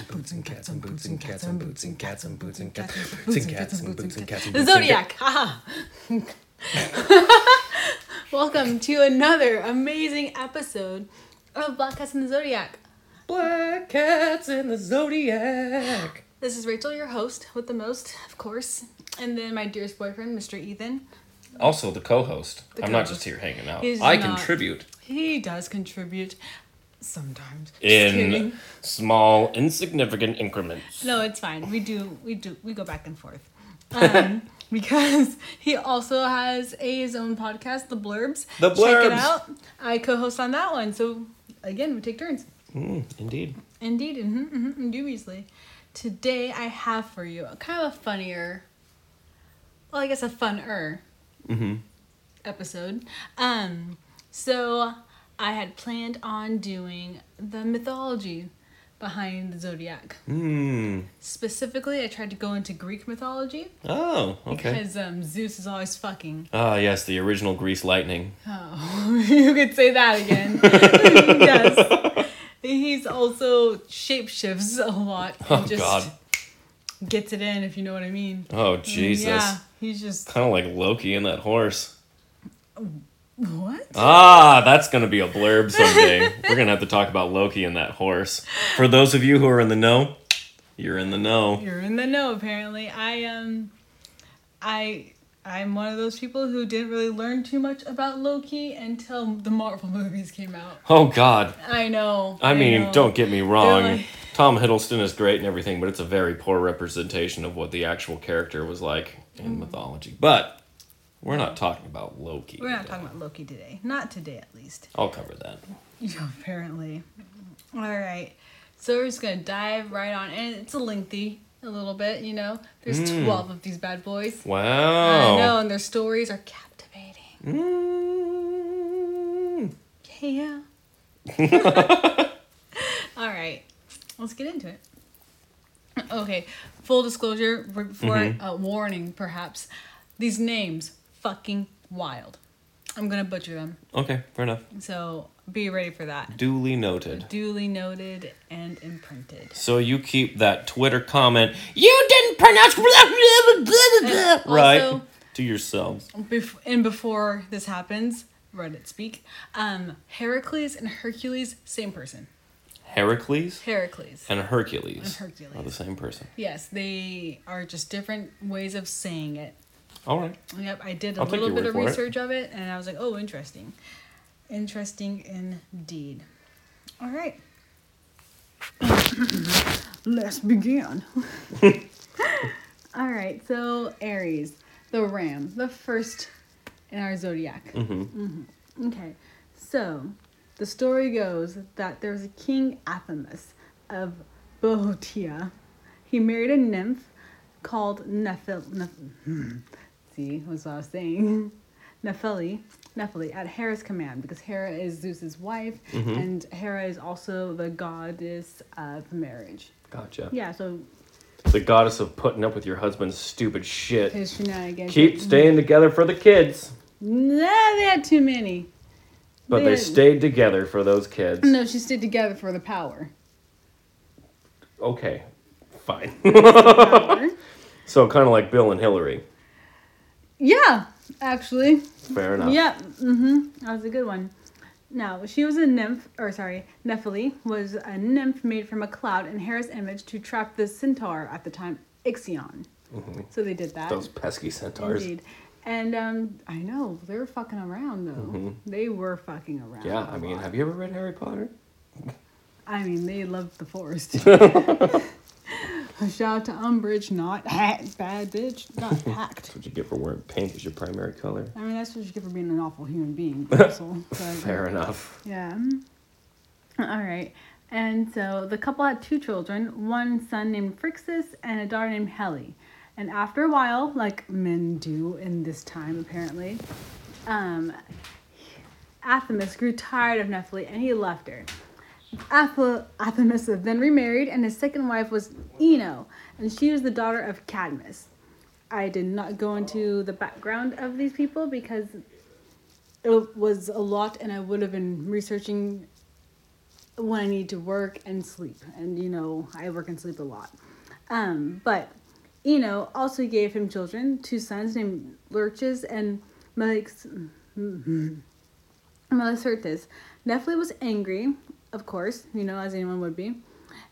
boots and cats and boots and cats and boots and cats and boots and cats and boots and cats and boots and cats The Zodiac. Welcome to another amazing episode of Black Cats and the Zodiac. Black cats and the zodiac. This is Rachel, your host, with the most, of course, and then my dearest boyfriend, Mr. Ethan. Also the co-host. The I'm not co-host. just here hanging out. He's I not. contribute He does contribute sometimes. In small, insignificant increments. No, it's fine. We do, we do, we go back and forth. Um, because he also has a, his own podcast, The Blurbs. The Check it out. I co-host on that one, so again, we take turns. Mm, indeed. Indeed, mm-hmm, mm-hmm, dubiously. Today I have for you a kind of a funnier, well, I guess a funner Mm-hmm. episode. Um, so I had planned on doing the mythology behind the zodiac. Mm. Specifically, I tried to go into Greek mythology Oh, okay. because um, Zeus is always fucking. Ah, yes, the original Grease lightning. Oh, you could say that again. yes. He's also shapeshifts a lot. and Oh, God. Gets it in, if you know what I mean. Oh, Jesus. Yeah, he's just. Kind of like Loki and that horse. What? Ah, that's going to be a blurb someday. We're going to have to talk about Loki and that horse. For those of you who are in the know, you're in the know. You're in the know, apparently. I um, I I'm one of those people who didn't really learn too much about Loki until the Marvel movies came out. Oh, God. I know. I mean, know. don't get me wrong. like- Tom Hiddleston is great and everything, but it's a very poor representation of what the actual character was like Mm. in mythology. But we're not talking about Loki. We're not talking about Loki today. Not today, at least. I'll cover that. Yeah, apparently. All right. So we're just gonna dive right on, and it's a lengthy, a little bit. You know, there's Mm. twelve of these bad boys. Wow. I know, and their stories are captivating. Mm. Yeah. All right, let's get into it. Okay, full disclosure before Mm-hmm. uh, warning, perhaps these names fucking wild. I'm gonna butcher them, Okay, fair enough. so be ready for that. Duly noted. Duly noted and imprinted. So you keep that Twitter comment, you didn't pronounce blah, blah, blah, blah, blah," right also- to yourselves. Bef- and before this happens, Reddit speak. Um, Heracles and Hercules, same person. Heracles Heracles. and Hercules, And Hercules. are the same person. Yes, they are just different ways of saying it. All right. Yep, I did a I'll little bit of for it. research of it, and I was like, oh, interesting. Interesting indeed. All right. Let's begin. All right, so Aries, the ram, the first in our zodiac. Mm-hmm. Okay, so the story goes that there was a king Athamas of Boeotia. He married a nymph called Nephil. Neph- see, that's what I was saying. Nephili, Nephili, at Hera's command, because Hera is Zeus's wife, mm-hmm. and Hera is also the goddess of marriage. Gotcha. Yeah, so The goddess of putting up with your husband's stupid shit. his shenanigans. Keep staying together for the kids. Nah, they had too many. But They they had- stayed together for those kids. No, she stayed together for the power. Okay, fine. So kind of like Bill and Hillary. Yeah, actually. Fair enough. Yeah, mm-hmm. That was a good one. Now, she was a nymph, or sorry, Nephili was a nymph made from a cloud in Hera's image to trap the centaur at the time, Ixion. So they did that. Mm-hmm. Those pesky centaurs. Indeed. And um, I know, they were fucking around though. Mhm. They were fucking around. Yeah, I mean, lot. have you ever read Harry Potter? I mean, they loved the forest. Shout out to Umbridge, not hacked, bad bitch, not hacked. That's what you get for wearing pink as your primary color. I mean, that's what you get for being an awful human being. Also, but- Fair enough. Yeah. All right. And so the couple had two children, one son named Phrixus and a daughter named Helle. And after a while, like men do in this time apparently, um, Athamas grew tired of Nephili and he left her. Ath- Athamas then remarried, and his second wife was Ino, and she was the daughter of Cadmus. I did not go into the background of these people because it was a lot, and I would have been researching when I need to work and sleep. And you know, I work and sleep a lot. Um, but Ino also gave him children, two sons named Learchus and Melix, Melicertes. Was angry, of course, you know, as anyone would be,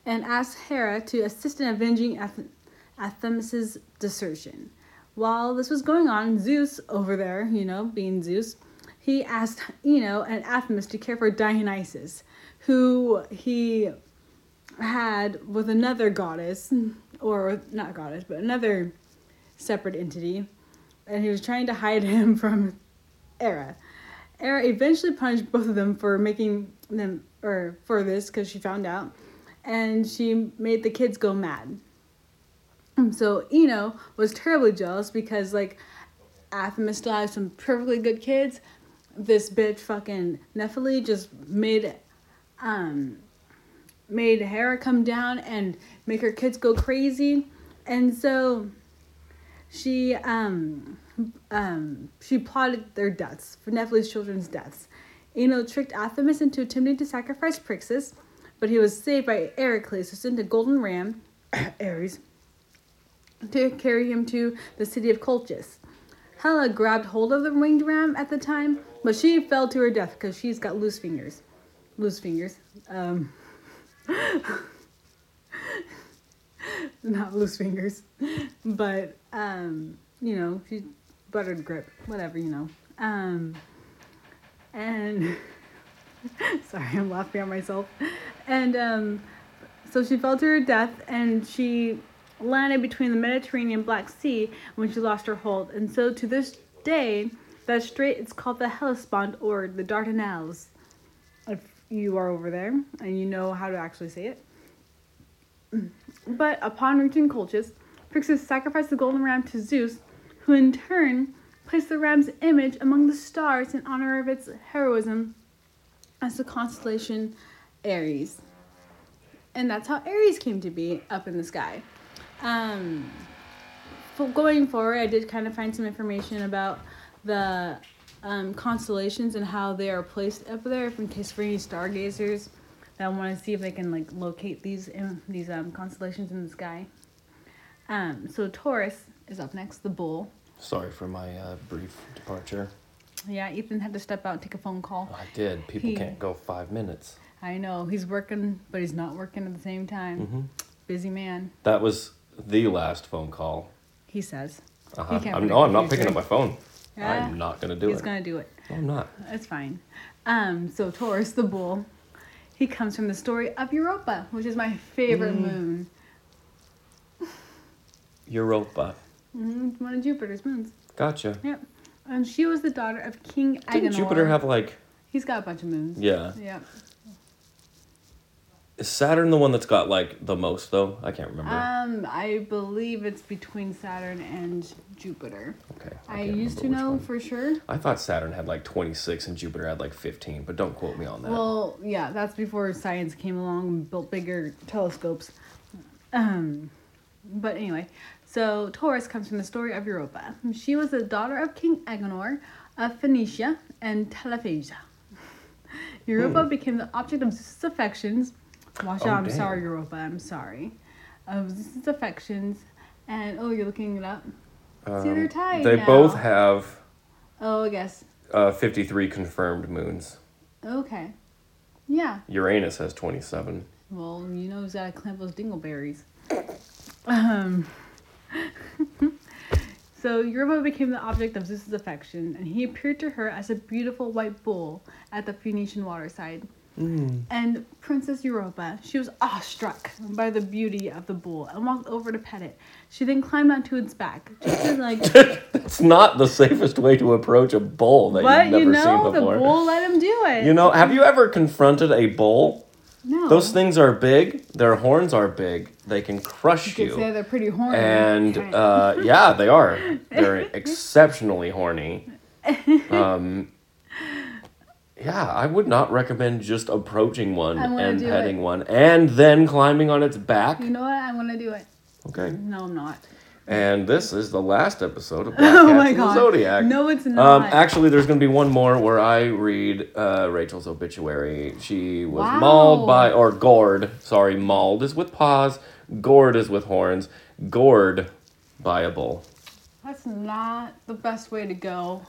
and asked Hera to assist in avenging Ath- Athemis's desertion. While this was going on, Zeus over there, you know, being Zeus, he asked Ino and Athamas to care for Dionysus, who he had with another goddess, or not goddess, but another separate entity, and he was trying to hide him from Hera. Hera eventually punished both of them for making them, or for this, because she found out, and she made the kids go mad. So Ino was terribly jealous because like Athemis still has some perfectly good kids. This bitch fucking Nephili just made um made Hera come down and make her kids go crazy. And so she um um she plotted their deaths for Nephili's children's deaths. Ino tricked Athamas into attempting to sacrifice Phrixus, but he was saved by Heracles, who sent a golden ram, Ares, to carry him to the city of Colchis. Hela grabbed hold of the winged ram at the time, but she fell to her death because she's got loose fingers. Loose fingers. Um, not loose fingers, but um, you know, she buttered grip, whatever, you know. Um, and sorry, I'm laughing at myself. And um, so she fell to her death, and she landed between the Mediterranean Black Sea when she lost her hold. And so to this day, that strait is called the Hellespont or the Dardanelles. If you are over there and you know how to actually say it. But upon reaching Colchis, Phrixus sacrificed the golden ram to Zeus, who in turn placed the ram's image among the stars in honor of its heroism as the constellation Aries. And that's how Aries came to be up in the sky. Um, going forward, I did kind of find some information about the um, constellations and how they are placed up there, in case for any stargazers that want to see if they can like locate these um, these um, constellations in the sky. Um, so Taurus is up next, the bull. Sorry for my uh, brief departure. Yeah, Ethan had to step out and take a phone call. I did. People He- can't go five minutes. I know he's working, but he's not working at the same time. Mm-hmm. Busy man, That was the last phone call. he says. Uh-huh. can't I'm, no, I'm not picking up my phone. Yeah. I'm not gonna do he's it. He's gonna do it. No, I'm not. That's fine. Um, so Taurus, the bull, he comes from the story of Europa, which is my favorite Mm. moon. Europa. Hmm one of Jupiter's moons. Gotcha. Yep. And she was the daughter of King Didn't Jupiter have like? He's got a bunch of moons. Yeah. Yeah. Is Saturn the one that's got like the most though? I can't remember. Um, I believe it's between Saturn and Jupiter. okay. I, can't used to know one. for sure. I thought Saturn had like 26 and Jupiter had like 15, but don't quote me on that. Well, yeah, that's before science came along and built bigger telescopes. Um, but anyway, so Taurus comes from the story of Europa. She was the daughter of King Agenor of Phoenicia and Telephasia. Europa became the object of Zeus's affections. Watch Oh, out, I'm damn. sorry, Europa, I'm sorry. Of Zeus's affections. And, oh, you're looking it up? See, they're Um, tied They now. both have Oh, I guess. uh, 53 confirmed moons. Okay. Yeah. Uranus has 27. Well, you know he's gotta clamp those dingleberries. Um, so Europa became the object of Zeus's affection, and he appeared to her as a beautiful white bull at the Phoenician waterside. Mm. And Princess Europa, she was awestruck by the beauty of the bull and walked over to pet it. She then climbed onto its back, just like, It's not the safest way to approach a bull that but you've never you know, seen the bull let him do it. You know, have you ever confronted a bull? No, Those things are big. Their horns are big. They can crush you could say they're pretty horny. And uh, yeah, they are. They're exceptionally horny. Um, yeah, I would not recommend just approaching one and petting it. one and then climbing on its back. you know what? I'm gonna do it. Okay. No, I'm not. And this is the last episode of Black Oh Cats my and the. Zodiac. No, it's Um, not. actually, there's going to be one more where I read uh, Rachel's obituary. She was Wow. mauled by, or gored. Sorry, mauled is with paws, gored is with horns, gored by a bull. That's not the best way to go.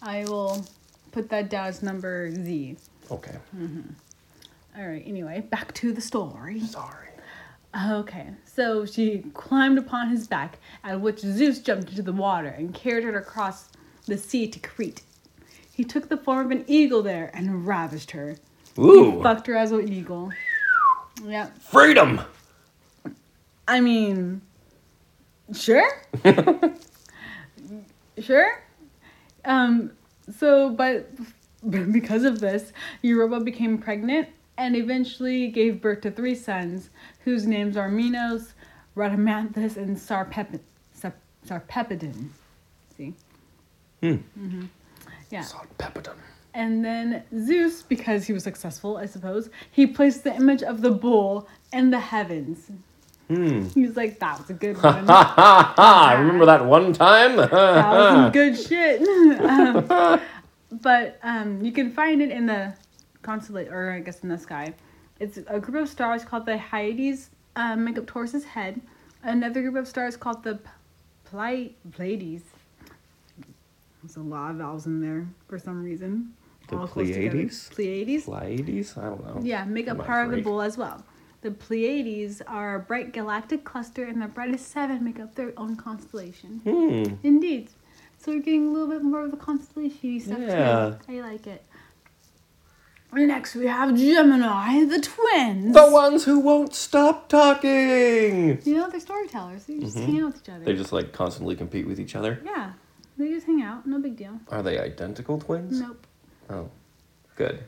I will put that down as number Z. Okay. All right, anyway, back to the story. Sorry. Okay, so she climbed upon his back, at which Zeus jumped into the water and carried her across the sea to Crete. He took the form of an eagle there and ravished her. Ooh. Fucked her as an eagle. Yeah, Freedom! I mean, sure, sure. Um, so, but because of this, Europa became pregnant and eventually gave birth to three sons, whose names are Minos, Rhadamanthus, and Sarpep- Sar- Sarpepidon. See? Hmm. Mm-hmm. Yeah. Salt Pepperton. And then Zeus, because he was successful, I suppose, he placed the image of the bull in the heavens. Hmm. He was like, that was a good one. Ha ha ha! Remember that one time? that was some good shit. Um, but um, you can find it in the constellation, or I guess in the sky. It's a group of stars called the Hyades, um, make up Taurus's head. Another group of stars called the Ple- Pleiades. There's a lot of vowels in there for some reason. The All. Pleiades? Pleiades. Pleiades? I don't know. Yeah, make up part of the bull as well. The Pleiades are a bright galactic cluster, and the brightest seven make up their own constellation. Hmm. Indeed. So we're getting a little bit more of the constellation stuff Yeah. too. I like it. Next we have Gemini, the twins. The ones who won't stop talking! You know, they're storytellers. They just hang out with each other. Mm-hmm. They just like constantly compete with each other. yeah, they just hang out. No big deal. Are they identical twins? Nope. Oh, good.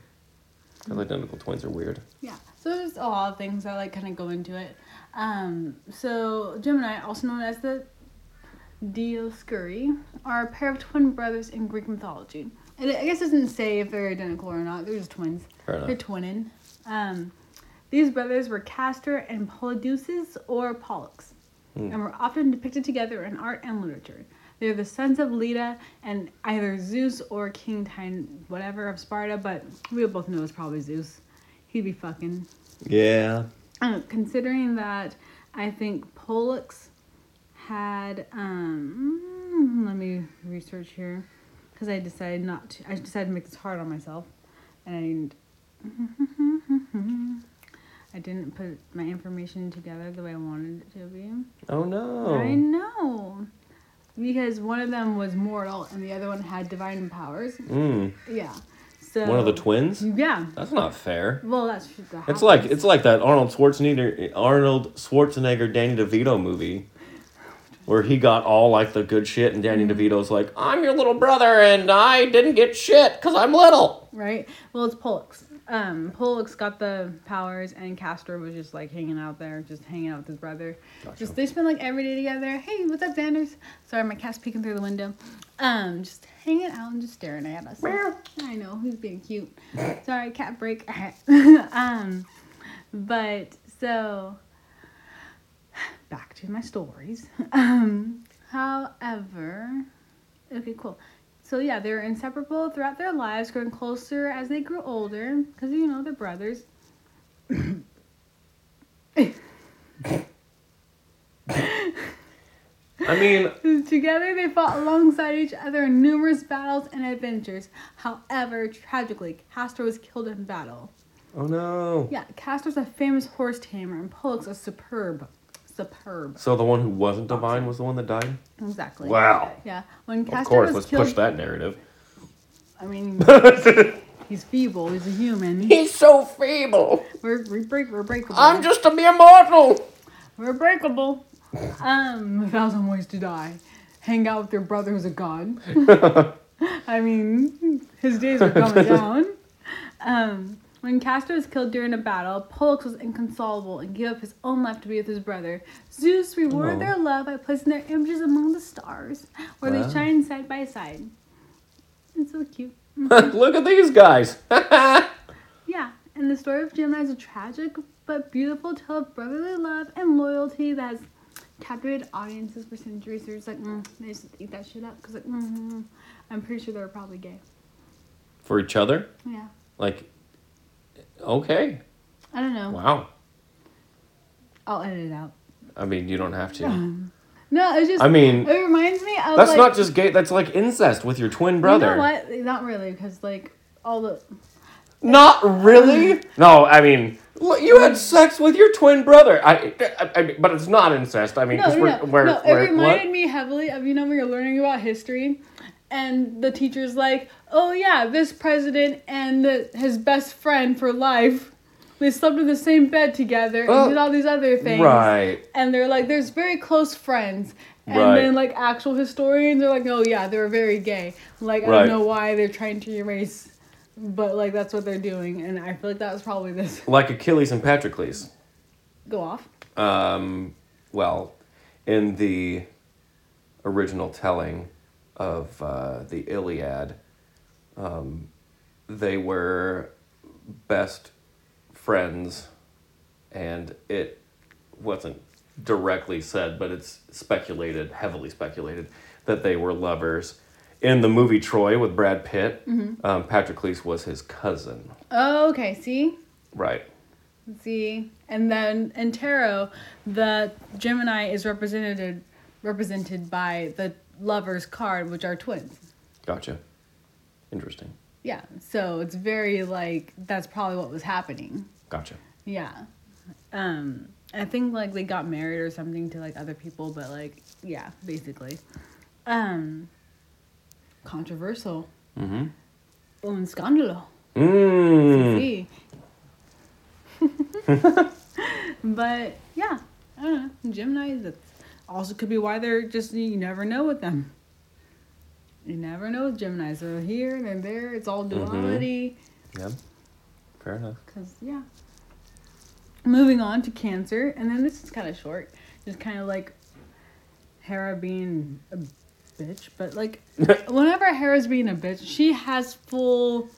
Because identical twins are weird. Yeah. So there's a lot of things that like kind of go into it. Um, so Gemini, also known as the Dioscuri, are a pair of twin brothers in Greek mythology. I guess it doesn't say if they're identical or not. They're just twins. Fair They're twinning. Um, these brothers were Castor and Polydeuces or Pollux, Hmm. and were often depicted together in art and literature. They're the sons of Leda and either Zeus or King Tyne, whatever of Sparta, but we both know it's probably Zeus. He'd be fucking. Yeah. Uh, considering that, I think Pollux had. Um, let me research here, because I decided not to. I decided to make this hard on myself, and I didn't put my information together the way I wanted it to be. Oh no! I know, because one of them was mortal and the other one had divine powers. Mm. Yeah, so One of the twins? Yeah, That's not fair. well, that's It's like it's like that Arnold Schwarzenegger Arnold Schwarzenegger Danny DeVito movie. Where he got all like the good shit and Danny DeVito's like, I'm your little brother and I didn't get shit because I'm little. right? Well, it's Pollux. Um, Pollux got the powers, and Castor was just like hanging out there, just hanging out with his brother. Gotcha. Just they spend like every day together. Hey, what's up, Xanders? Sorry, my cat's peeking through the window. Um, just hanging out and just staring at us. I know he's being cute. Sorry, cat break. um, but so back to my stories. Um, however, okay, cool. So yeah, they were inseparable throughout their lives, growing closer as they grew older, because you know they're brothers. I mean, Together, they fought alongside each other in numerous battles and adventures. However, tragically, Castor was killed in battle. oh no. Yeah, Castor's a famous horse tamer, and Pollux a superb, superb. So the one who wasn't divine was the one that died? Exactly. Wow. Yeah, when Castor Of course, was let's killed, push that narrative. I mean, he's feeble. He's a human. He's so feeble. We're we break. We're breakable. I'm just a mere mortal. We're breakable. Um, a thousand ways to die. Hang out with your brother who's a god. I mean, his days are coming down. Um, when Castor was killed during a battle, Pollux was inconsolable and gave up his own life to be with his brother. Zeus rewarded Oh. their love by placing their images among the stars, where Wow. they shine side by side. It's so cute. Look at these guys. Yeah, and the story of Gemini is a tragic but beautiful tale of brotherly love and loyalty that has captivated audiences for centuries. They're just like, mm, they just eat that shit up because like, mm, I'm pretty sure they were probably gay. For each other? Yeah, Like, okay. I don't know. Wow. I'll edit it out. I mean, you don't have to. No, it's just. I mean, it reminds me of That's like, not just gay. That's like incest with your twin brother. You know what? Not really, because like all the Not really. No, I mean, you had sex with your twin brother. I, I, I but it's not incest. I mean, no, no, we're, no, we're, no. It we're reminded what? me heavily of you know when you're learning about history, and the teacher's like, "Oh yeah, this president and the, his best friend for life, they slept in the same bed together and Oh, did all these other things." Right. And they're like, "There's very close friends." And Right. then like actual historians are like, "Oh yeah, they were very gay." Like I don't know why they're trying to erase, but like that's what they're doing, and I feel like that was probably this. Like Achilles and Patroclus. Go off. Um, well, in the original telling of uh, the Iliad, um, they were best friends, and it wasn't directly said, but it's speculated, heavily speculated, that they were lovers. In the movie Troy with Brad Pitt, um, Patroclus was his cousin. Oh, okay. See. Right. See, and then in tarot, the Gemini is represented represented by the lovers card, which are twins. Gotcha. Interesting. Yeah, so it's very like that's probably what was happening. Gotcha. Yeah, um, I think like they got married or something to like other people, but like yeah, basically, um, controversial. Mm-hmm. Un scandalo. Mm. But yeah, I don't know. Gemini that also could be why they're just you never know with them. You never know with Geminis. They're here, they're there. It's all mm-hmm. duality. Yeah. Fair enough. Cause yeah. Moving on to Cancer, and then this is kind of short. Just kind of like Hera being a bitch, but like whenever Hera's being a bitch, she has full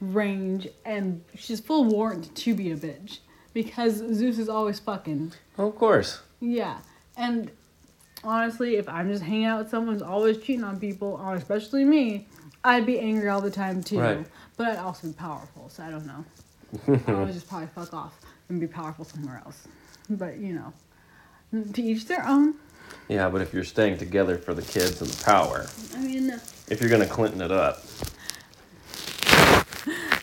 range and she's full warrant to be a bitch because Zeus is always fucking. of course. Yeah, and honestly, if I'm just hanging out with someone who's always cheating on people, or especially me, I'd be angry all the time too. Right. But I'd also be powerful, so I don't know. I would just probably fuck off and be powerful somewhere else. But you know, to each their own. Yeah, but if you're staying together for the kids and the power, I mean, if you're gonna Clinton it up,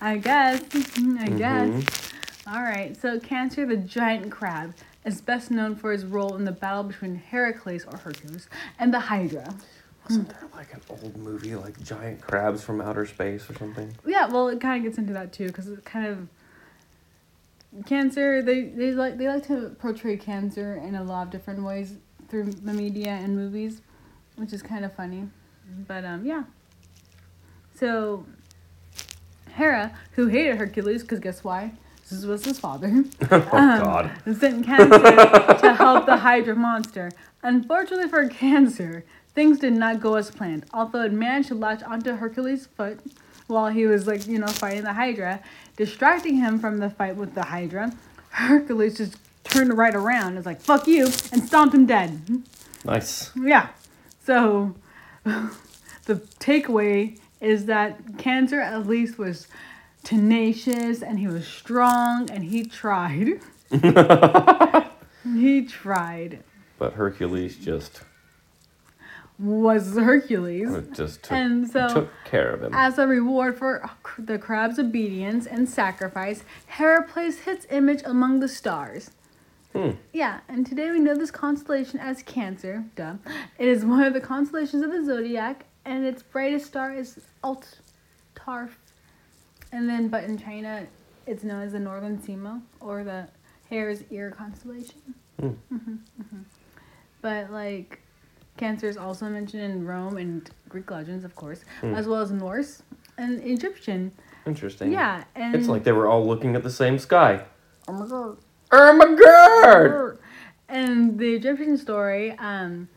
I guess. I guess. Mm-hmm. All right. So Cancer, the giant crab, is best known for his role in the battle between Heracles or Hercules and the Hydra. wasn't there like an old movie like Giant Crabs from Outer Space or something? Yeah, well, it kind of gets into that too, because it kind of cancer. They they like they like to portray cancer in a lot of different ways through the media and movies, which is kind of funny. But um, yeah. So Hera, who hated Hercules, because guess why? This was his father. Oh um, God. Sent Cancer to help the Hydra monster. Unfortunately for Cancer, things did not go as planned. Although it managed to latch onto Hercules' foot while he was like, you know, fighting the Hydra, distracting him from the fight with the Hydra, Hercules just turned right around and was like, fuck you, and stomped him dead. Nice. Yeah. So the takeaway is that Cancer at least was tenacious and he was strong and he tried. he tried. But Hercules just Was Hercules. just took, And so took care of him. As a reward for the crab's obedience and sacrifice, Hera placed his image among the stars. Hmm. Yeah, and today we know this constellation as Cancer. Duh. It is one of the constellations of the zodiac, and its brightest star is Altarf. And then, but in China, it's known as the Northern Simo or the Hare's Ear constellation. Hmm. Mhm, mhm. But like, Cancer is also mentioned in Rome and Greek legends, of course, Hmm. as well as Norse and Egyptian. Interesting. Yeah, and It's like they were all looking at the same sky. oh my god. Ermagerd! And the Egyptian story um,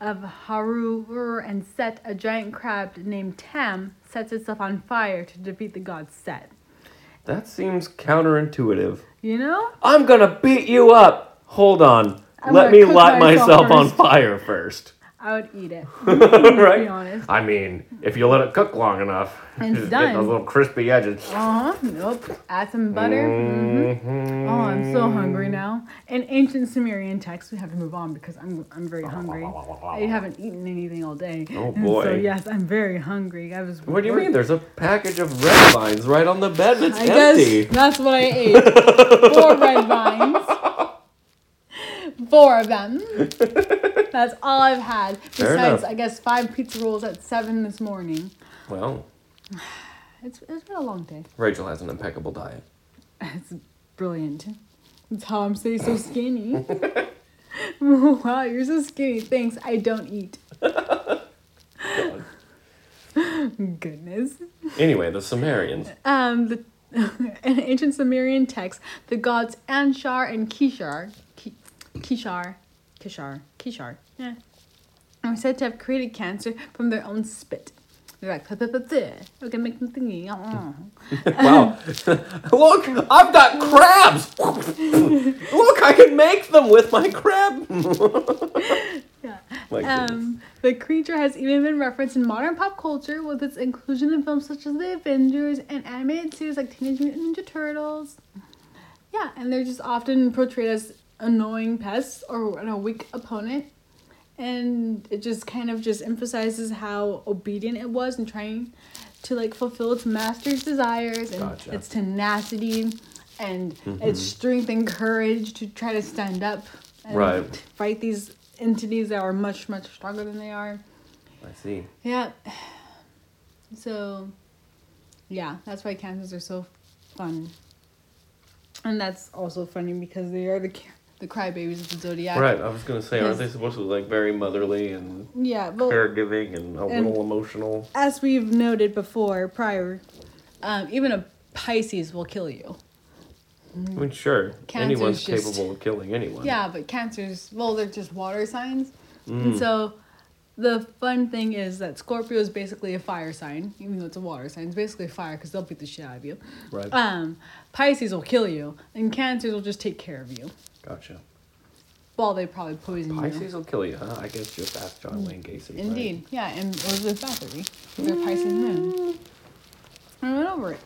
of Haru and Set, a giant crab named Tam, sets itself on fire to defeat the god Set. That seems counterintuitive. You know? I'm gonna beat you up. Hold on. I'm Let me light myself on fire first. I would eat it. To be right? honest. I mean, if you let it cook long enough, It's you just get done. those little crispy edges. Uh huh. Nope. Add some butter. hmm Mhm. Oh, I'm so hungry now. In ancient Sumerian texts, we have to move on because I'm I'm very hungry. I haven't eaten anything all day. Oh, And So boy. yes, I'm very hungry. I was. What do you mean? There's a package of red vines right on the bed and it's I empty. guess that's what I ate. Four red vines. Four of them. That's all I've had. Fair Besides, enough. I guess five pizza rolls at seven this morning. Well, It's it's been a long day. Rachel has an impeccable diet. It's brilliant. That's how I'm staying so skinny. wow, you're so skinny. Thanks. I don't eat. Goodness. Anyway, the Sumerians. Um, the, in ancient Sumerian texts, the gods Anshar and Kishar, Ki, Kishar, Kishar, Kishar, yeah, are said to have created cancer from their own spit. They're like, "Puh, puh, puh, puh. we can make them thingy. uh-uh." Wow. Look, I've got crabs. Look, I can make them with my crab. Yeah. My. Um, the creature has even been referenced in modern pop culture with its inclusion in films such as The Avengers and animated series like Teenage Mutant Ninja Turtles. Yeah, and they're just often portrayed as annoying pests or a weak opponent. And it just kind of just emphasizes how obedient it was in trying to like fulfill its master's desires and Gotcha. its tenacity and mm-hmm. its strength and courage to try to stand up and Right. fight these entities that are much much stronger than they are. I see. Yeah. So, yeah, that's why cancers are so fun. And that's also funny because they are the the crybabies of the zodiac. Right, I was gonna say, aren't they supposed to be like very motherly and Yeah, but caregiving and a And- little emotional? as we've noted before, prior, um, even a Pisces will kill you. I mean, sure, Cancer's anyone's just- capable of killing anyone. Yeah, but cancers, well, they're just water signs. Mm. And so the fun thing is that Scorpio is basically a fire sign, even though it's a water sign. It's basically fire because they'll beat the shit out of you. Right. Um, Pisces will kill you, and Cancers will just take care of you. Gotcha. Well, they probably poison you. Pisces will kill you, huh? I guess just ask John Wayne Gacy. right? Indeed, yeah, and Elizabeth Bathory, their Pisces moon. I went over it.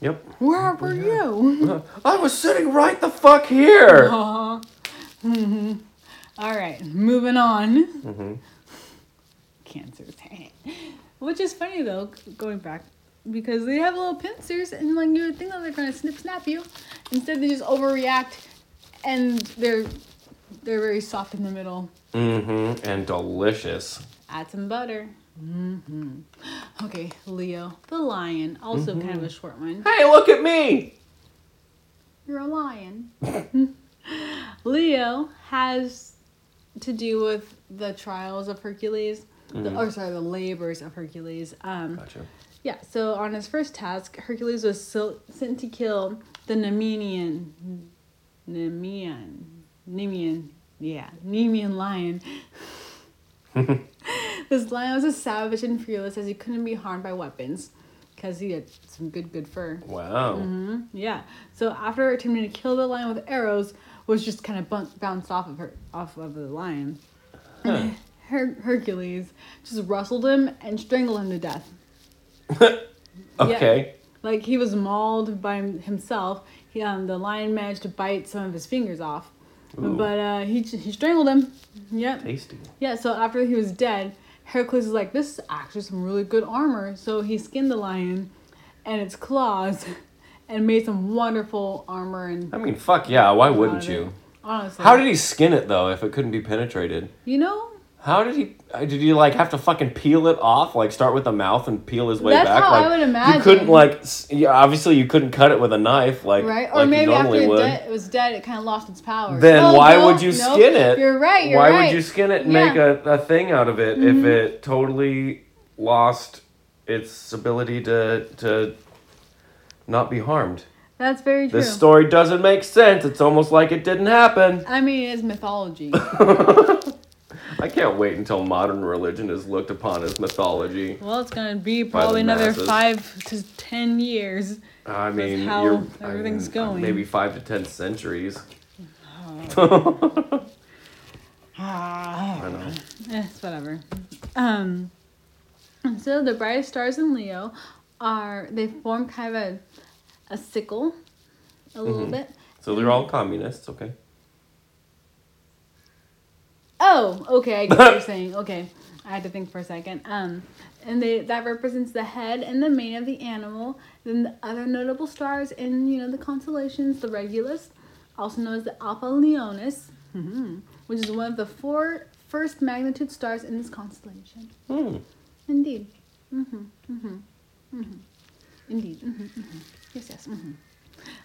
Yep. Where were you? I was sitting right the fuck here. Aw. Mhm. All right, moving on. hmm Cancers. Which is funny though, going back, because they have little pincers, and like you would think that they're gonna snip snap you. Instead, they just overreact, and they're they're very soft in the middle. hmm And delicious. Add some butter. hmm Okay, Leo, the lion, also kind of a short one. Hey, look at me. You're a lion. Leo has to do with the trials of Hercules, the, or sorry, the labors of Hercules. Um, Gotcha. Yeah, so on his first task, Hercules was so, sent to kill the Nemenian, Nemean, Nemean, yeah, Nemean lion. this lion was as savage and fearless as he couldn't be harmed by weapons, because he had some good, good fur. Wow. hmm Yeah. So after attempting to kill the lion with arrows, was just kind of bun- bounced off of her, off of the lion. Huh. Her- Hercules just rustled him and strangled him to death. Okay. Like he was mauled by himself. He, um, the lion managed to bite some of his fingers off, Ooh. but uh, he he strangled him. Yep. Tasty. Yeah. So after he was dead, Hercules is like, "This is actually some really good armor." So he skinned the lion and its claws, and made some wonderful armor and. I mean, fuck yeah. Why wouldn't out of it. you? Honestly. How did he skin it though? If it couldn't be penetrated, You know. How did he? uh, Did he like have to fucking peel it off? Like start with the mouth and peel his way That's back? how like I would imagine. you couldn't like. Yeah, obviously you couldn't cut it with a knife, like Right, or like maybe after it, it was dead, it kind of lost its power. Then No, why no, would you no, skin it? You're right. You're Why right. would you skin it and Yeah. make a, a thing out of it if Mhm. it totally lost its ability to to not be harmed? That's very true. This story doesn't make sense. It's almost like it didn't happen. I mean, it's mythology. Can't wait until modern religion is looked upon as mythology. well, it's gonna be probably another masses. five to ten years. I mean, how you're, everything's I mean, going. Maybe five to ten centuries. Ah, I know. It's whatever. Um, so the brightest stars in Leo are they form kind of a, a sickle, a little Mhm. bit. So they're all communists, okay? Oh, okay, I get what you're saying. Okay, I had to think for a second. Um, and they that represents the head and the mane of the animal. Then the other notable stars in you know the constellations, the Regulus, also known as the Alpha Leonis, mhm, which is one of the four first magnitude stars in this constellation. Hmm. Indeed. Mm-hmm. Mm-hmm. Mm-hmm. Indeed. Mm-hmm. Mm-hmm. Yes, yes. Mm-hmm.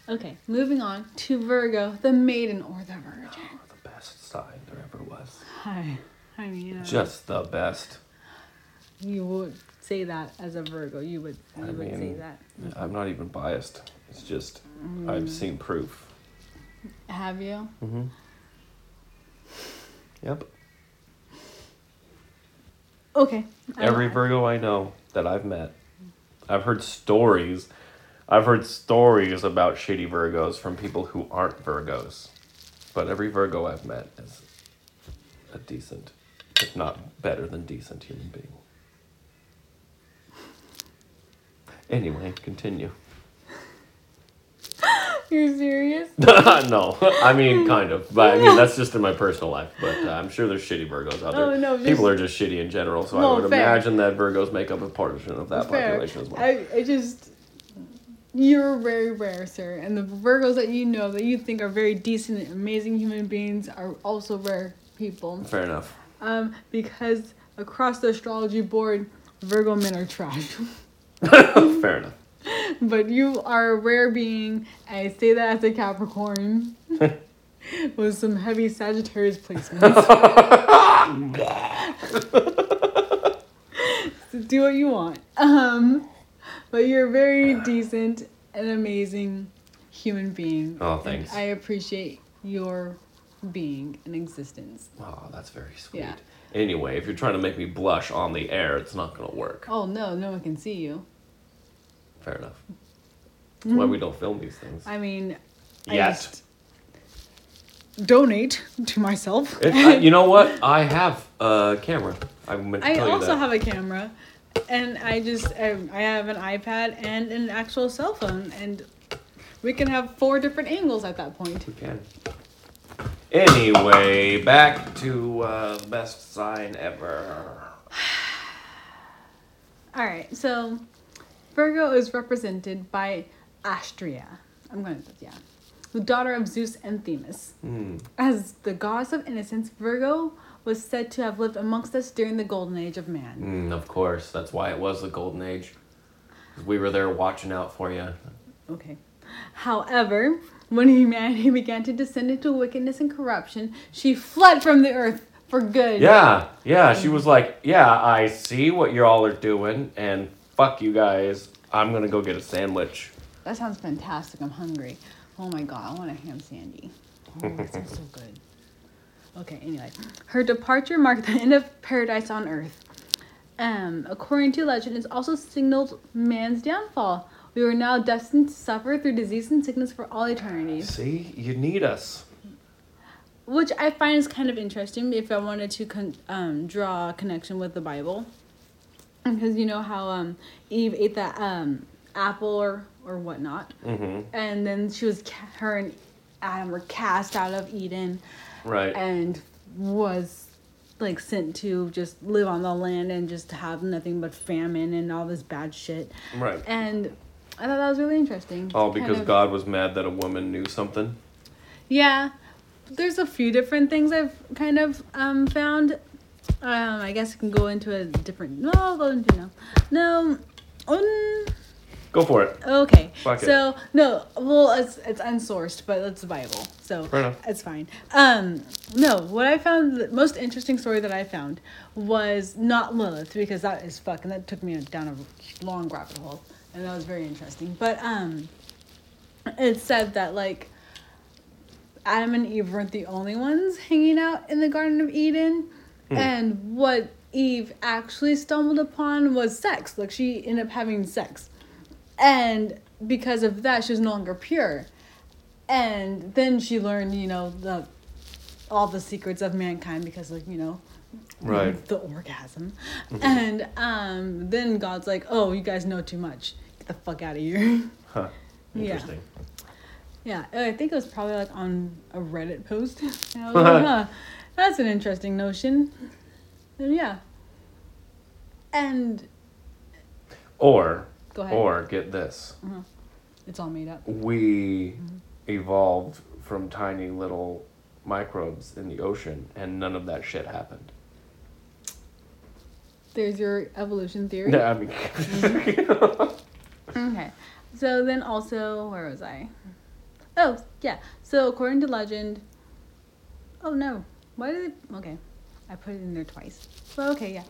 Okay, moving on to Virgo, the maiden or the virgin. Sign there ever was. Hi. I mean, you know, Just the best. you would say that as a Virgo. You would you I would say that. I'm not even biased. It's just Mm. I've seen proof. Have you? Mm-hmm. Yep. Okay. Every. Virgo I know that I've met, I've heard stories. I've heard stories about shady Virgos from people who aren't Virgos. But every Virgo I've met is a decent, if not better than decent human being. Anyway, continue. You're serious? no, I mean kind of, but I mean that's just in my personal life. But uh, I'm sure there's shitty Virgos out there. Oh, no, People are just shitty in general, so No, I would fair. imagine that Virgos make up a portion of that Fair. population as well. I, I just you're very rare, sir. And the Virgos that you know that you think are very decent and amazing human beings are also rare people. Fair enough. Um, because across the astrology board, Virgo men are trash. Fair enough. but you are a rare being. I say that as a Capricorn. with some heavy Sagittarius placements. So do what you want. Um, but you're a very decent and amazing human being. Oh, and thanks. I appreciate your being in existence. Oh, that's very sweet. Yeah. Anyway, if you're trying to make me blush on the air, it's not gonna work. Oh no, no one can see you. Fair enough. That's why we don't film these things. I mean, I Yet. just donate to myself. I, you know what? I have a camera. I meant to I tell you also that. have a camera, and I just um, I have an iPad and an actual cell phone, and we can have four different angles at that point. We can. Anyway, back to uh, best sign ever. All right, so Virgo is represented by Astrea. I'm going to yeah, the daughter of Zeus and Themis. Hmm. As the goddess of innocence, Virgo was said to have lived amongst us during the golden age of man. Mm, of course, that's why it was the golden age. We were there watching out for you. Okay. However, when humanity began to descend into wickedness and corruption, she fled from the earth for good. Yeah, yeah. She was like, "Yeah, I see what you all are doing, and fuck you guys. I'm gonna go get a sandwich." That sounds fantastic. I'm hungry. Oh my god, I want a ham sandy. Oh, that sounds so good. Okay, anyway. Her departure marked the end of paradise on earth. Um, according to legend, it's also signaled man's downfall. We were now destined to suffer through disease and sickness for all eternity. See, you need us. Which I find is kind of interesting if I wanted to con- um, draw a connection with the Bible. Because you know how um, Eve ate that um, apple or, or whatnot. Mm-hmm. And then she was, ca- her and Adam were cast out of Eden Right. and was like sent to just live on the land and just have nothing but famine and all this bad shit. right. And I thought that was really interesting. All Kind because of- God was mad that a woman knew something. Yeah, there's a few different things I've kind of um, found. Um, I guess I can go into a different. No, I'll go into no. No. Um, Go for it. okay. Fuck it. so no, well, it's it's unsourced, but it's viable, so it's fine. Um, no, what I found the most interesting story that I found was not Lilith because that is fucking that took me down a long rabbit hole, and that was very interesting. But um, it said that like Adam and Eve weren't the only ones hanging out in the Garden of Eden. And what Eve actually stumbled upon was sex. Like she ended up having sex. And because of that, she was no longer pure. And then she learned, you know, the all the secrets of mankind because like you know Right. the orgasm and um then god's like oh you guys know too much get the fuck out of here Huh. Yeah. Interesting. yeah i think it was probably like on a reddit post and I was like, huh, that's an interesting notion and yeah and Or, go ahead or get this. Mm-hmm. it's all made up We mm-hmm. evolved from tiny little microbes in the ocean, and none of that shit happened. there's your evolution theory Yeah, I mean, mm-hmm. Okay. So then also, where was I? Oh, yeah. So according to legend, oh no. Why did it? Okay. I put it in there twice. But okay, yeah.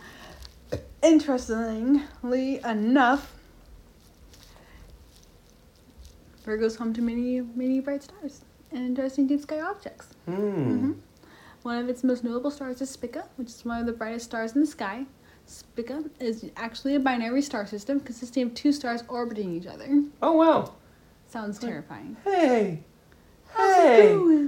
Interestingly enough, Virgo's home to many, many bright stars and interesting deep sky objects. hmm. One of its most notable stars is Spica, which is one of the brightest stars in the sky. Spica is actually a binary star system consisting of two stars orbiting each other. Oh wow! Sounds terrifying. Hey, How's hey,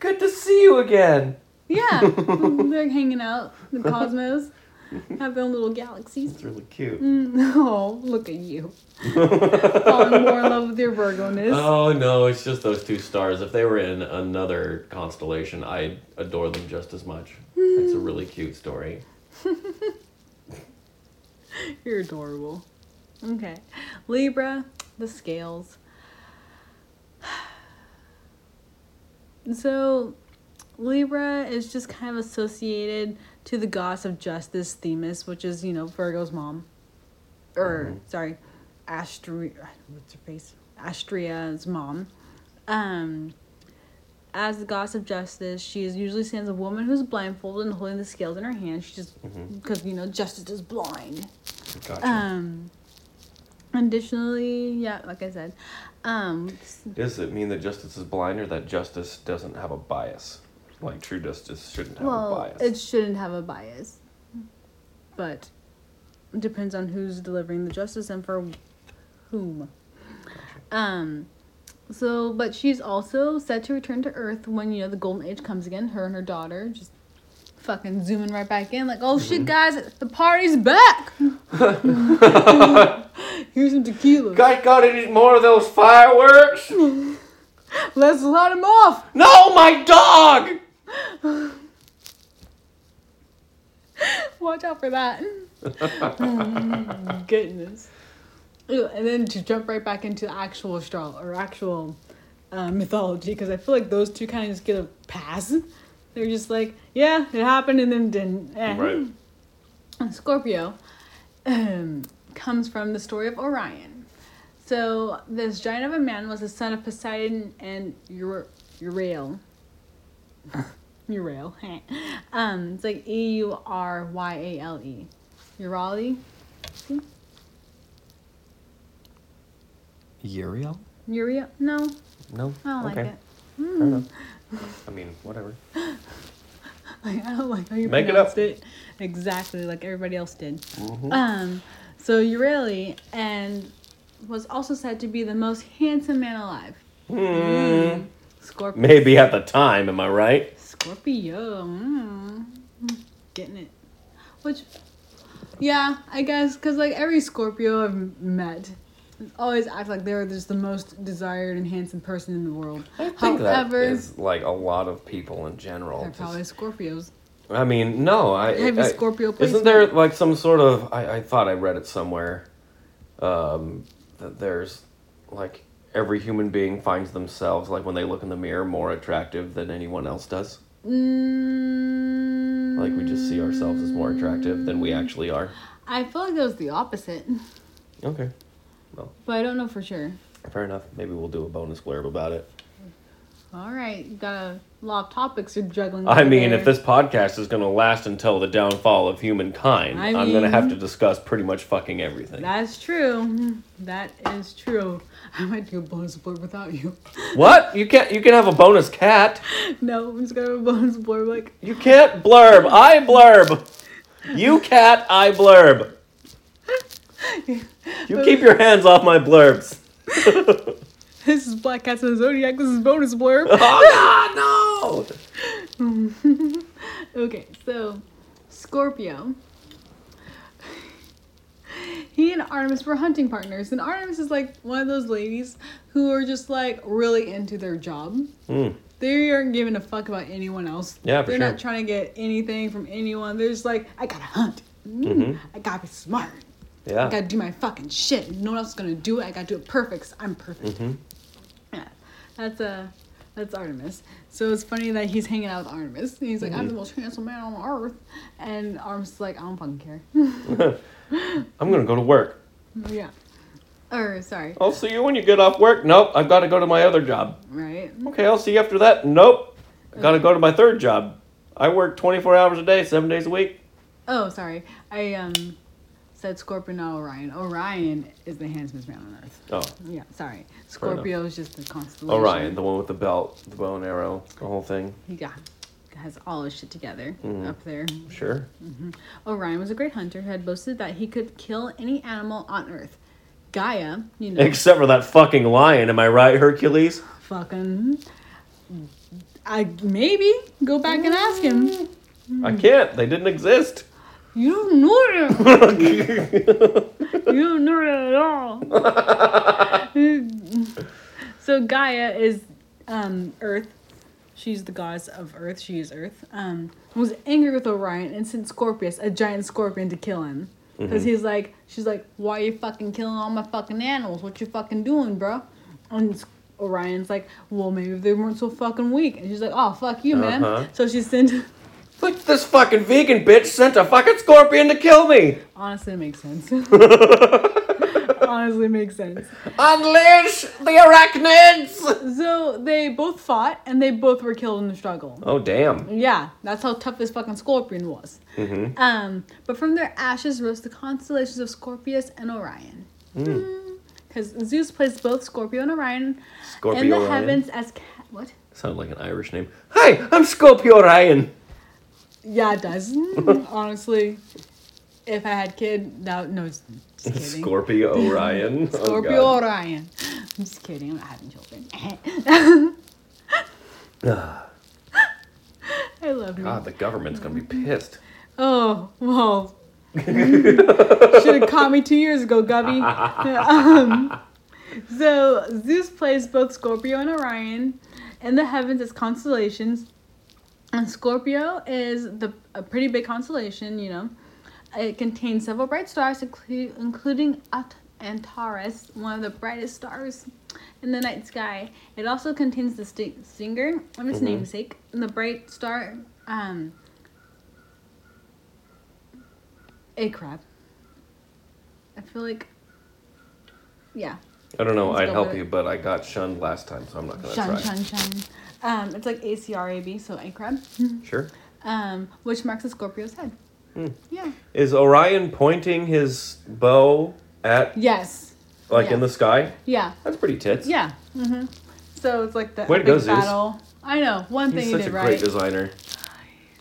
good to see you again. Yeah, they're hanging out, in the cosmos, have their own little galaxies. It's really cute. Mm, oh, look at you. Falling more in love with your Virgo-ness. Oh no, it's just those two stars. If they were in another constellation, I'd adore them just as much. It's a really cute story. You're adorable. Okay. Libra, the scales. So, Libra is just kind of associated to the goddess of justice, Themis, which is, you know, Virgo's mom. Or, Mhm. sorry, Astraea. What's her face? Astraea's mom. Um, as the goddess of justice, she is usually seen as a woman who's blindfolded and holding the scales in her hand. She just, because, you know, justice is blind. Gotcha. Um, additionally, yeah, like I said, um, Does it mean that justice is blind or that justice doesn't have a bias? Like true justice shouldn't have a well, bias. it shouldn't have a bias, but it depends on who's delivering the justice and for whom. Um, so, but she's also set to return to Earth when you know the golden age comes again. Her and her daughter just fucking zooming right back in, like, oh shit, guys, the party's back. Here's some tequila. Guys, got any more of those fireworks? Let's light him off. No, my dog! Watch out for that. Goodness. And then to jump right back into actual astro or actual uh, mythology, because I feel like those two kind of just get a pass. They're just like, yeah, it happened and then didn't. Eh. Right. Scorpio um, comes from the story of Orion. So this giant of a man was the son of Poseidon and Ur- Uriel. Uriel. um, it's like E U R Y A L E. Urali. See? Uriel? Uriel? No, No. I don't okay. like it. Fair enough. I mean, whatever. Like, I don't like how you Make it up. it exactly like everybody else did. Mhm. Um, so Uriel and was also said to be the most handsome man alive. Hmm. Scorpio. Maybe at the time, am I right? Scorpio. Mm. Getting it. Which, yeah, I guess, because like every Scorpio I've met always act like they're just the most desired and handsome person in the world. I think However, that is like a lot of people in general. they're Just- probably Scorpios. I mean, no, I. Heavy I- Scorpio Isn't there like some sort of? I, I thought I read it somewhere. Um, that there's like every human being finds themselves like when they look in the mirror more attractive than anyone else does. Mm, Like we just see ourselves as more attractive than we actually are. I feel like it was the opposite, Okay, Well. but I don't know for sure. fair enough. Maybe we'll do a bonus blurb about it. All right, you got a lot of topics you're juggling. I mean, there. if this podcast is going to last until the downfall of humankind, I I'm going to have to discuss pretty much fucking everything. That's true. That is true. I might do a bonus blurb without you. What? You can't? You can have a bonus cat. No, I'm just gonna have a bonus blurb like You can't blurb. I blurb. You cat, I blurb. You keep your hands off my blurbs. this is Black Cats of the Zodiac. This is bonus blurb. Oh God, no! Okay, so Scorpio. He and Artemis were hunting partners, and Artemis is like one of those ladies who are just like really into their job. Mm. They aren't giving a fuck about anyone else. Yeah, for They're sure. not trying to get anything from anyone. They're just like, I gotta hunt. Mm, Mhm. I gotta be smart. Yeah. I gotta do my fucking shit. No one else is gonna do it. I gotta do it perfect. I'm perfect. hmm Yeah, that's uh, that's Artemis. So it's funny that he's hanging out with Artemis. He's like, I'm Mm-hmm. the most handsome man on earth, and Artemis is like, I don't fucking care. I'm gonna go to work. yeah. Or sorry, I'll see you when you get off work. Nope, I've got to go to my other job. right? Okay, I'll see you after that. Nope, I gotta go to my third job. I work 24 hours a day, seven days a week. Oh, sorry. I um said Scorpio, not Orion. Orion is the handsomest man on earth. Oh, Yeah, sorry. Scorpio is just the constellation. Orion, the one with the belt, the bow and arrow, the whole thing. He got has all his shit together Mhm. up there. Sure. Orion was a great hunter who had boasted that he could kill any animal on Earth. Gaia, you know, Except for that fucking lion. Am I right, Hercules? fucking. I maybe go back and ask him. I can't. They didn't exist. You don't know that. you don't know that at all. so Gaia is um, Earth. She's the goddess of Earth. She is Earth. Um, was angry with Orion and sent Scorpius, a giant scorpion, to kill him. Because he's like, she's like, why are you fucking killing all my fucking animals? What you fucking doing, bro? And Orion's like, well, maybe they weren't so fucking weak. And she's like, oh, fuck you, man. Uh-huh. So she sent. Like this fucking vegan bitch sent a fucking scorpion to kill me. Honestly, it makes sense. Honestly, it makes sense. Unleash the arachnids. So they both fought and they both were killed in the struggle. Oh damn. Yeah, that's how tough this fucking scorpion was. Mm-hmm. Um, but from their ashes rose the constellations of Scorpius and Orion. Because Zeus placed both Scorpio and Orion Scorpio in the Orion. heavens as ca- what? Sound like an Irish name. Hi, I'm Scorpio Orion. Yeah, it does. Honestly, if I had kid, that no, just kidding. Scorpio Orion. Oh, Scorpio God. Orion. I'm just kidding. I'm not having children. I love you. God, the government's gonna be pissed. Oh, well. Should have caught me two years ago, Gubby. um, so, Zeus plays both Scorpio and Orion in the heavens as constellations. And Scorpio is the a pretty big constellation, you know. It contains several bright stars, including Antares, one of the brightest stars in the night sky. It also contains the sti- stinger of its Mhm. namesake, and the bright star um, Acrab. I feel like, yeah, I don't know. I'd help you, but I got shunned last time, so I'm not gonna shun, try. shun, shun. Um, it's like A C R A B, so a crab. Sure. Um, which marks a Scorpio's head. Hmm. Yeah. Is Orion pointing his bow at Yes. like in the sky? Yeah. That's pretty tits. Yeah. hmm So it's like the Way epic go, Zeus. battle. I know. One thing He's such did a right. great designer.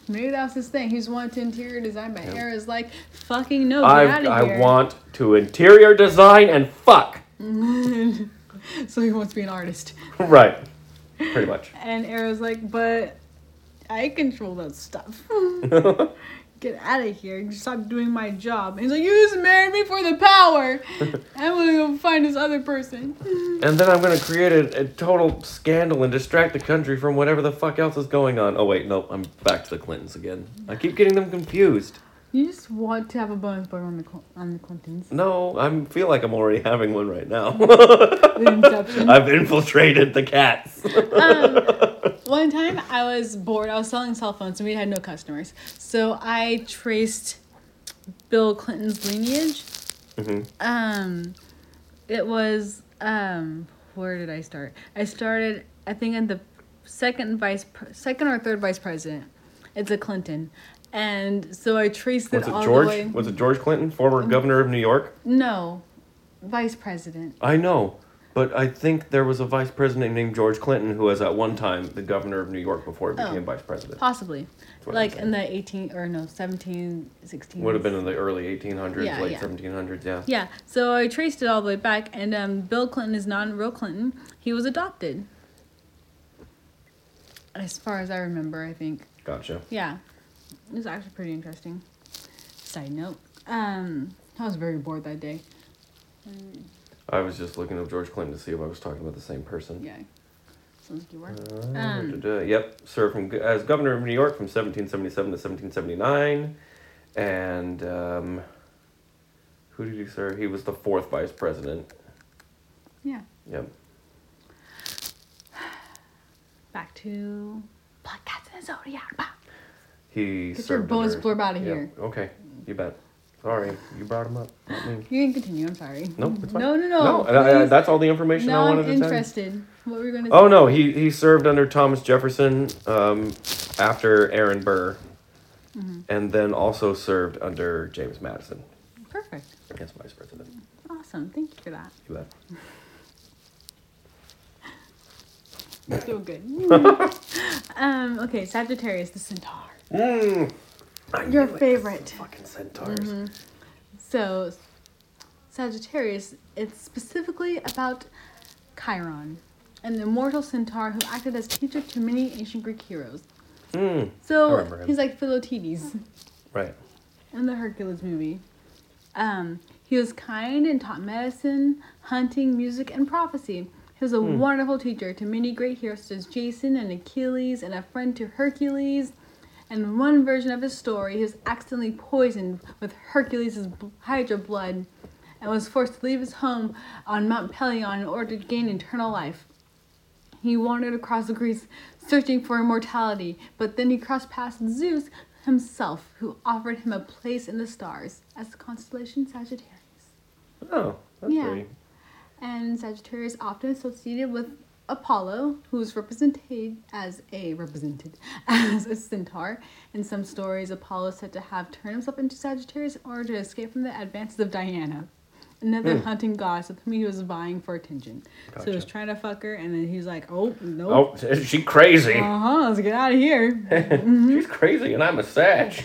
Maybe that was his thing. He's wanted to interior design, but Hera is like, fucking no, I get out of I want to interior design and fuck. so he wants to be an artist. right. Pretty much. And Hera's like, but I control that stuff. Get out of here. Stop doing my job. And he's like, you just married me for the power. I'm gonna go find this other person. And then I'm gonna create a, a total scandal and distract the country from whatever the fuck else is going on. Oh wait, no, I'm back to the Clintons again. I keep getting them confused. You just want to have a bonus boy on the on the Clintons. No, I feel like I'm already having one right now. Inception. I've infiltrated the cats. um, one time I was bored. I was selling cell phones and we had no customers. So I traced Bill Clinton's lineage. Mhm. Um, it was um, where did I start? I started, I think, in the second vice, second or third vice president. It's a Clinton, and so I traced it Was it all George? the way. Was it George Clinton, former governor of New York? No, vice president. I know, but I think there was a vice president named George Clinton who was at one time the governor of New York before he Oh. became vice president. Possibly. what I'm Like in the 18 or no, 17, 16. Would have been in the early 1800s, Yeah, late yeah. 1700s, yeah. Yeah, so I traced it all the way back, and um, Bill Clinton is not real Clinton. He was adopted. as far as I remember, I think. Gotcha. Yeah, it was actually pretty interesting. Side note, um, I was very bored that day. I was just looking up George Clinton to see if I was talking about the same person. Yeah, sounds like you were. Uh, Um. yep, served from as governor of New York from 1777 to 1779, and um, who did he serve? He was the fourth vice president. Yeah. Yep. Back to Black Cats in the Zodiac. He Get your under- blurb outta Yep, here. Okay, you bet. Sorry, you brought him up, not me. You can continue. I'm sorry. Nope, it's fine. No, no, no. No, I- I- that's all the information I wanted I'm to tell you. interested. What were you gonna say? Oh no, he he served under Thomas Jefferson um, after Aaron Burr, Mm-hmm. and then also served under James Madison Perfect. as vice president. Awesome. Thank you for that. You bet. Feel good. um. Okay. Sagittarius, the centaur. Mm. Your favorite. Fucking centaurs. So, Sagittarius, it's specifically about Chiron, an immortal centaur who acted as teacher to many ancient Greek heroes. Mm. So he's like Philoctetes Right. in the Hercules movie. Um, he was kind and taught medicine, hunting, music, and prophecy. He was a wonderful teacher to many great heroes such as Jason and Achilles, and a friend to Hercules. And in one version of his story, he was accidentally poisoned with Hercules' Hydra blood and was forced to leave his home on Mount Pelion in order to gain eternal life. He wandered across Greece searching for immortality, but then he crossed past Zeus himself, who offered him a place in the stars as the constellation Sagittarius. Oh, that's Yeah. pretty. And Sagittarius often associated with Apollo, who is represented as a represented as a centaur. In some stories, Apollo is said to have turned himself into Sagittarius in order to escape from the advances of Diana, another hunting goddess with whom he was vying for attention. So he was trying to fuck her, and then he's like, "Oh no, Oh, is she crazy? uh huh, let's get out of here." She's crazy, and I'm a sag.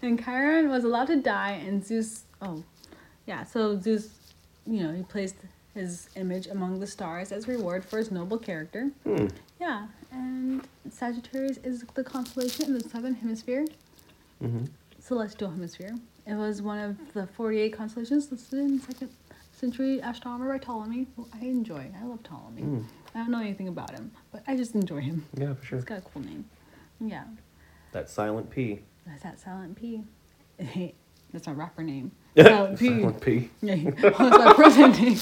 And Chiron was allowed to die, and Zeus. Oh, yeah. So Zeus, you know, he placed his image among the stars as reward for his noble character. Hmm. Yeah, and Sagittarius is the constellation in the southern hemisphere, Mm-hmm. celestial hemisphere. It was one of the forty-eight constellations listed in second century astronomer by Ptolemy. Who I enjoy. I love Ptolemy. Hmm. I don't know anything about him, but I just enjoy him. Yeah, for sure. He's got a cool name. Yeah. That silent P. That's that Silent P. That's my rapper name. Silent P. Silent P. Yeah, that's my present name.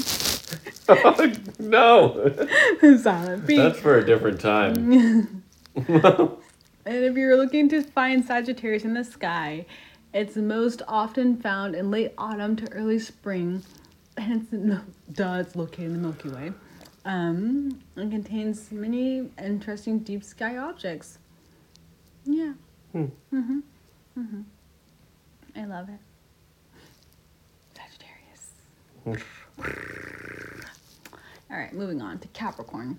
no, Silent that's for a different time. And if you're looking to find Sagittarius in the sky, it's most often found in late autumn to early spring. And it's no, duh, it's located in the Milky Way. Um, and contains many interesting deep sky objects. Yeah. Hmm. Mhm. Mhm. I love it. Sagittarius. All right, moving on to Capricorn.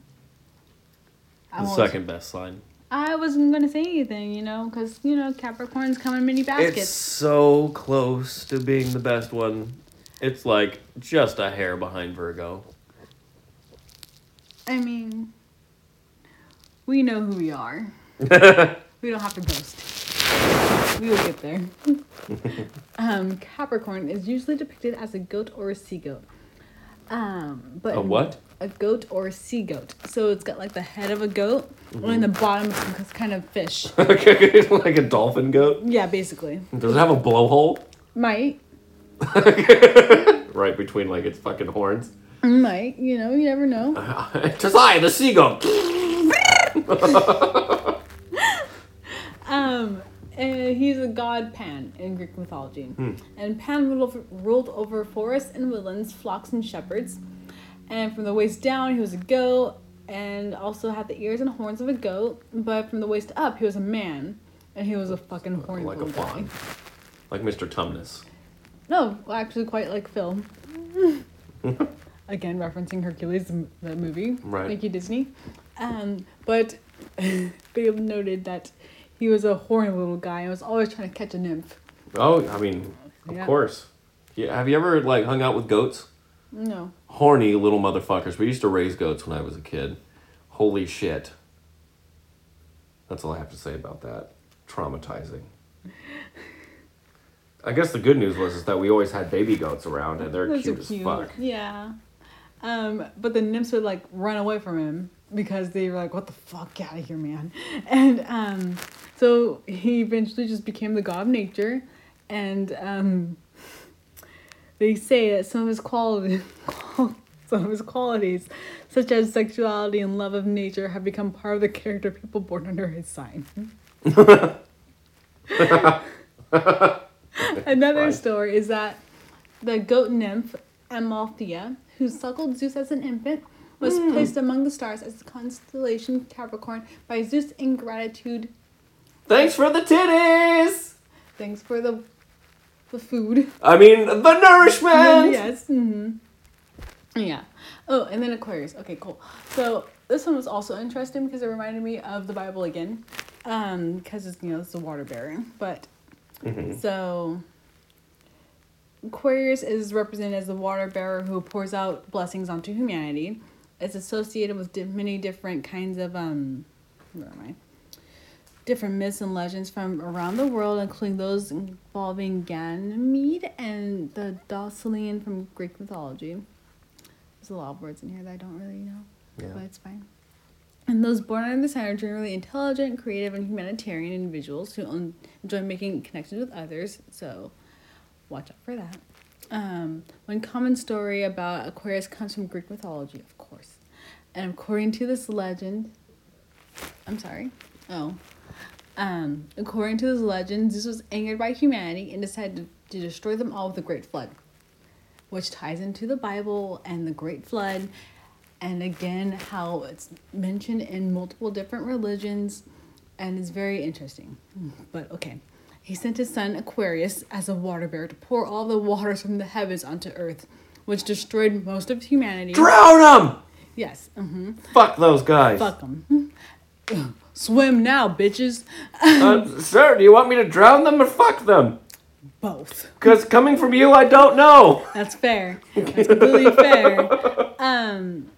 I The second best sign. I wasn't gonna say anything, you know, because you know Capricorns come in many It's baskets. so close to being the best one. It's like just a hair behind Virgo. I mean, we know who we are. we don't have to boast. We will get there. um, Capricorn is usually depicted as a goat or a sea goat. Um, but A what? A goat or a sea goat. So it's got like the head of a goat, and the bottom is kind of fish. like a dolphin goat. yeah, basically. Does it have a blowhole Might, right between like its fucking horns? might. You know, you never know. Tis I, the sea goat. Um, and he's a god Pan in Greek mythology. And Pan ruled over, ruled over forests and woodlands, flocks and shepherds. And from the waist down, he was a goat and also had the ears and horns of a goat. But from the waist up, he was a man. And he was a fucking horny like a faun. Like Mr. Tumnus. No, actually, quite like Phil. Again, referencing Hercules, the movie. Right. Thank you, Disney. Um, but Babe noted that he was a horny little guy and was always trying to catch a nymph. Oh, I mean, of Yeah. course. Yeah, have you ever like hung out with goats? No. Horny little motherfuckers. We used to raise goats when I was a kid. Holy shit. That's all I have to say about that. Traumatizing. I guess the good news was is that we always had baby goats around and they're Those cute are as fuck. Yeah. Um, but the nymphs would like run away from him because they were like, "What the fuck, get out of here, man!" And um, so he eventually just became the god of nature, and um, they say that some of his qualities, some of his qualities, such as sexuality and love of nature, have become part of the character of people born under his sign. Another story is that the goat nymph Amalthea, who suckled Zeus as an infant, was placed among the stars as the constellation Capricorn by Zeus in gratitude. Thanks for the titties! Thanks for the the food. I mean, the nourishment! yes. hmm Yeah. Oh, and then Aquarius. Okay, cool. So this one was also interesting because it reminded me of the Bible again, um, because it's you know it's a water bearer. But Mhm. so Aquarius is represented as the water bearer who pours out blessings onto humanity. It's associated with di- many different kinds of um, where am I? Different myths and legends from around the world, including those involving Ganymede and the Deucalion from Greek mythology. There's a lot of words in here that I don't really know, Yeah. but it's fine. And those born under the sign are generally intelligent, creative, and humanitarian individuals who enjoy making connections with others. So, watch out for that. Um, one common story about Aquarius comes from Greek mythology, of course. And according to this legend, I'm sorry. Oh. Um, according to this legend, Zeus was angered by humanity and decided to, to destroy them all with a great flood, which ties into the Bible and the great flood, and again, how it's mentioned in multiple different religions, and it's very interesting. But okay. He sent his son Aquarius as a water bearer to pour all the waters from the heavens onto earth, which destroyed most of humanity. Drown them! yes. hmm Fuck those guys. Fuck them. Swim now, bitches. Uh, sir, do you want me to drown them or fuck them? Both. Because coming from you, I don't know. That's fair. That's completely fair. Um,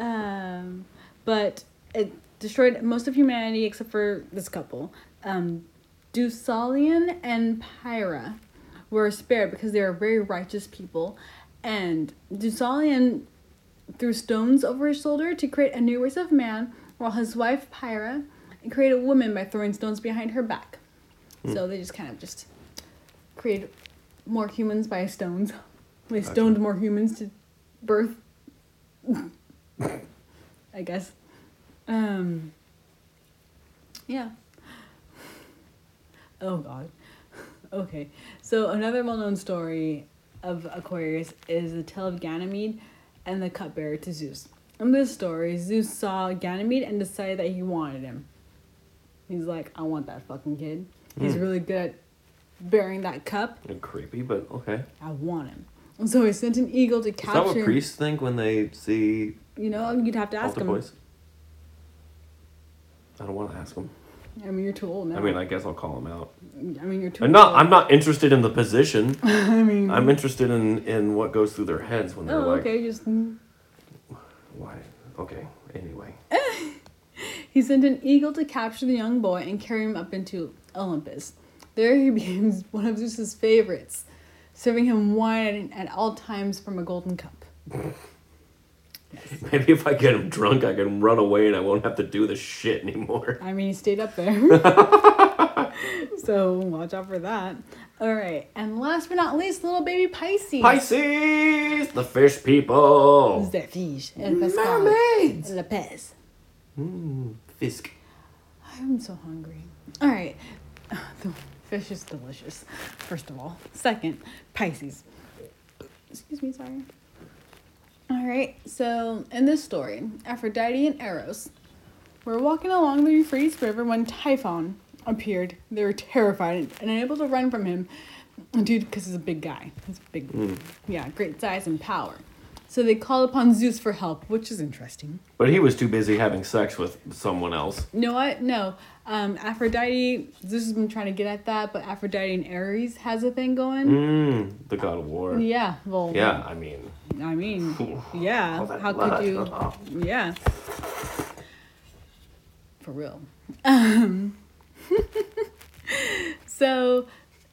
um, but it destroyed most of humanity except for this couple. Um, Deucalion and Pyrrha were spared because they were very righteous people. And Deucalion threw stones over his shoulder to create a new race of man, while his wife Pyrrha created a woman by throwing stones behind her back. So they just kind of just created more humans by stones. They Gotcha. stoned more humans to birth. I guess. Um. Yeah. Oh God. Okay. So another well-known story of Aquarius is the tale of Ganymede and the cupbearer to Zeus. In this story, Zeus saw Ganymede and decided that he wanted him. He's like, I want that fucking kid. He's Hmm. really good at bearing that cup. Creepy, but okay. I want him. And so he sent an eagle to Is that what priests think when they see You know, you'd have to ask him. boys? I don't want to ask them. I mean, you're too old now. I mean, I guess I'll call them out. I mean, you're too. I'm not. old. I'm not interested in the position. I mean. I'm interested in in what goes through their heads when they're Oh, like, okay. Just why? Okay. Anyway. he sent an eagle to capture the young boy and carry him up into Olympus. There he becomes one of Zeus's favorites, serving him wine at all times from a golden cup. Maybe if I get him drunk, I can run away and I won't have to do this shit anymore. I mean, he stayed up there. so watch out for that. All right, and last but not least, little baby Pisces. Pisces, the fish people. The fish. El pescado. Mermaids. La pez. Mmm, fisk. I'm so hungry. All right. The fish is delicious, first of all. Second, Pisces. Excuse me, sorry. All right. So, in this story, Aphrodite and Eros were walking along the Euphrates River when Typhon appeared. They were terrified and unable to run from him, dude, because he's a big guy. He's a big, hmm. yeah, great size and power. So they call upon Zeus for help, which is interesting. But he was too busy having sex with someone else. You know what? No. Um, Aphrodite, Zeus has been trying to get at that, but Aphrodite and Ares has a thing going. Mm, the god of war. Yeah, well, Yeah, I mean, I mean, yeah. How blood. could you? Oh. Yeah. for real. Um, so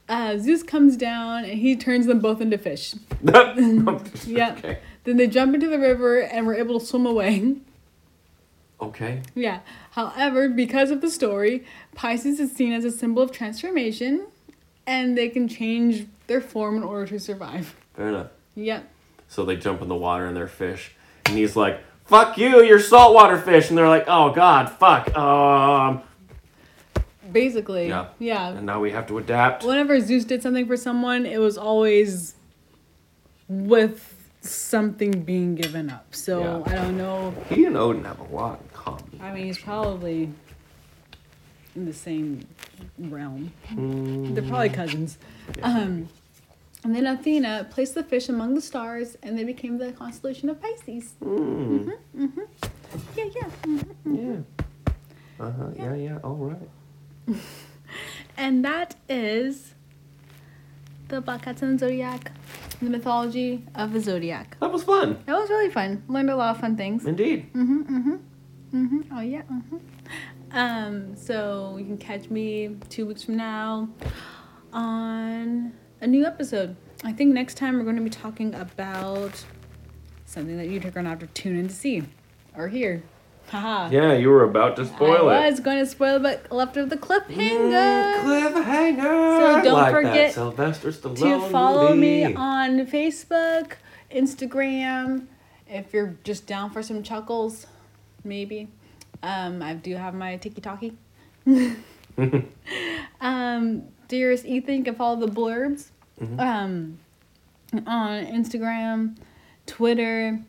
uh, Zeus comes down and he turns them both into fish. Yeah. Okay. Then they jump into the river and were able to swim away. Okay. Yeah. However, because of the story, Pisces is seen as a symbol of transformation and they can change their form in order to survive. Fair enough. Yep. So they jump in the water and they're fish. And he's like, fuck you, you're saltwater fish. And they're like, oh god, fuck. Um, Basically. Yeah. Yeah. and now we have to adapt. Whenever Zeus did something for someone, it was always with something being given up. So Yeah. I don't know. He and Odin have a lot in common. I mean, he's probably in the same realm. Mm, They're probably cousins. yeah. Um, and then Athena placed the fish among the stars, and they became the constellation of Pisces. Mm, Yeah, yeah. mhm. yeah. Uh huh. Yeah, yeah. All right. And that is the Black Cats and the Zodiac, the mythology of the Zodiac. That was fun. That was really fun. Learned a lot of fun things. Indeed. Mm-hmm. Mhm. Oh yeah. Mm-hmm. Um. So you can catch me two weeks from now on a new episode. I think next time we're going to be talking about something that you're going to have to tune in to see or hear. Haha. Yeah, you were about to spoil I it. I was going to spoil, but left of the cliffhanger. Mm, cliffhanger. So don't like forget Sylvester to Stallone follow me on Facebook, Instagram. If you're just down for some chuckles, maybe. Um, I do have my tiki talkie. um, dearest Ethan, you can follow the blurbs Mm-hmm. um, on Instagram, Twitter,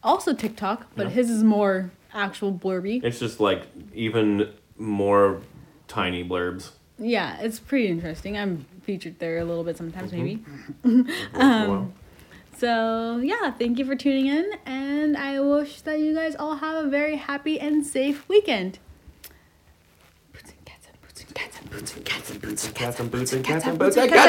also TikTok, but Yeah. his is more actual blurby. It's just like even more tiny blurbs. Yeah, it's pretty interesting. I'm featured there a little bit sometimes, maybe. Um, So, yeah, thank you for tuning in, and I wish that you guys all have a very happy and safe weekend. Boots and cats and boots and cats and boots and cats and boots and cats cats and boots and boots cats and and cats.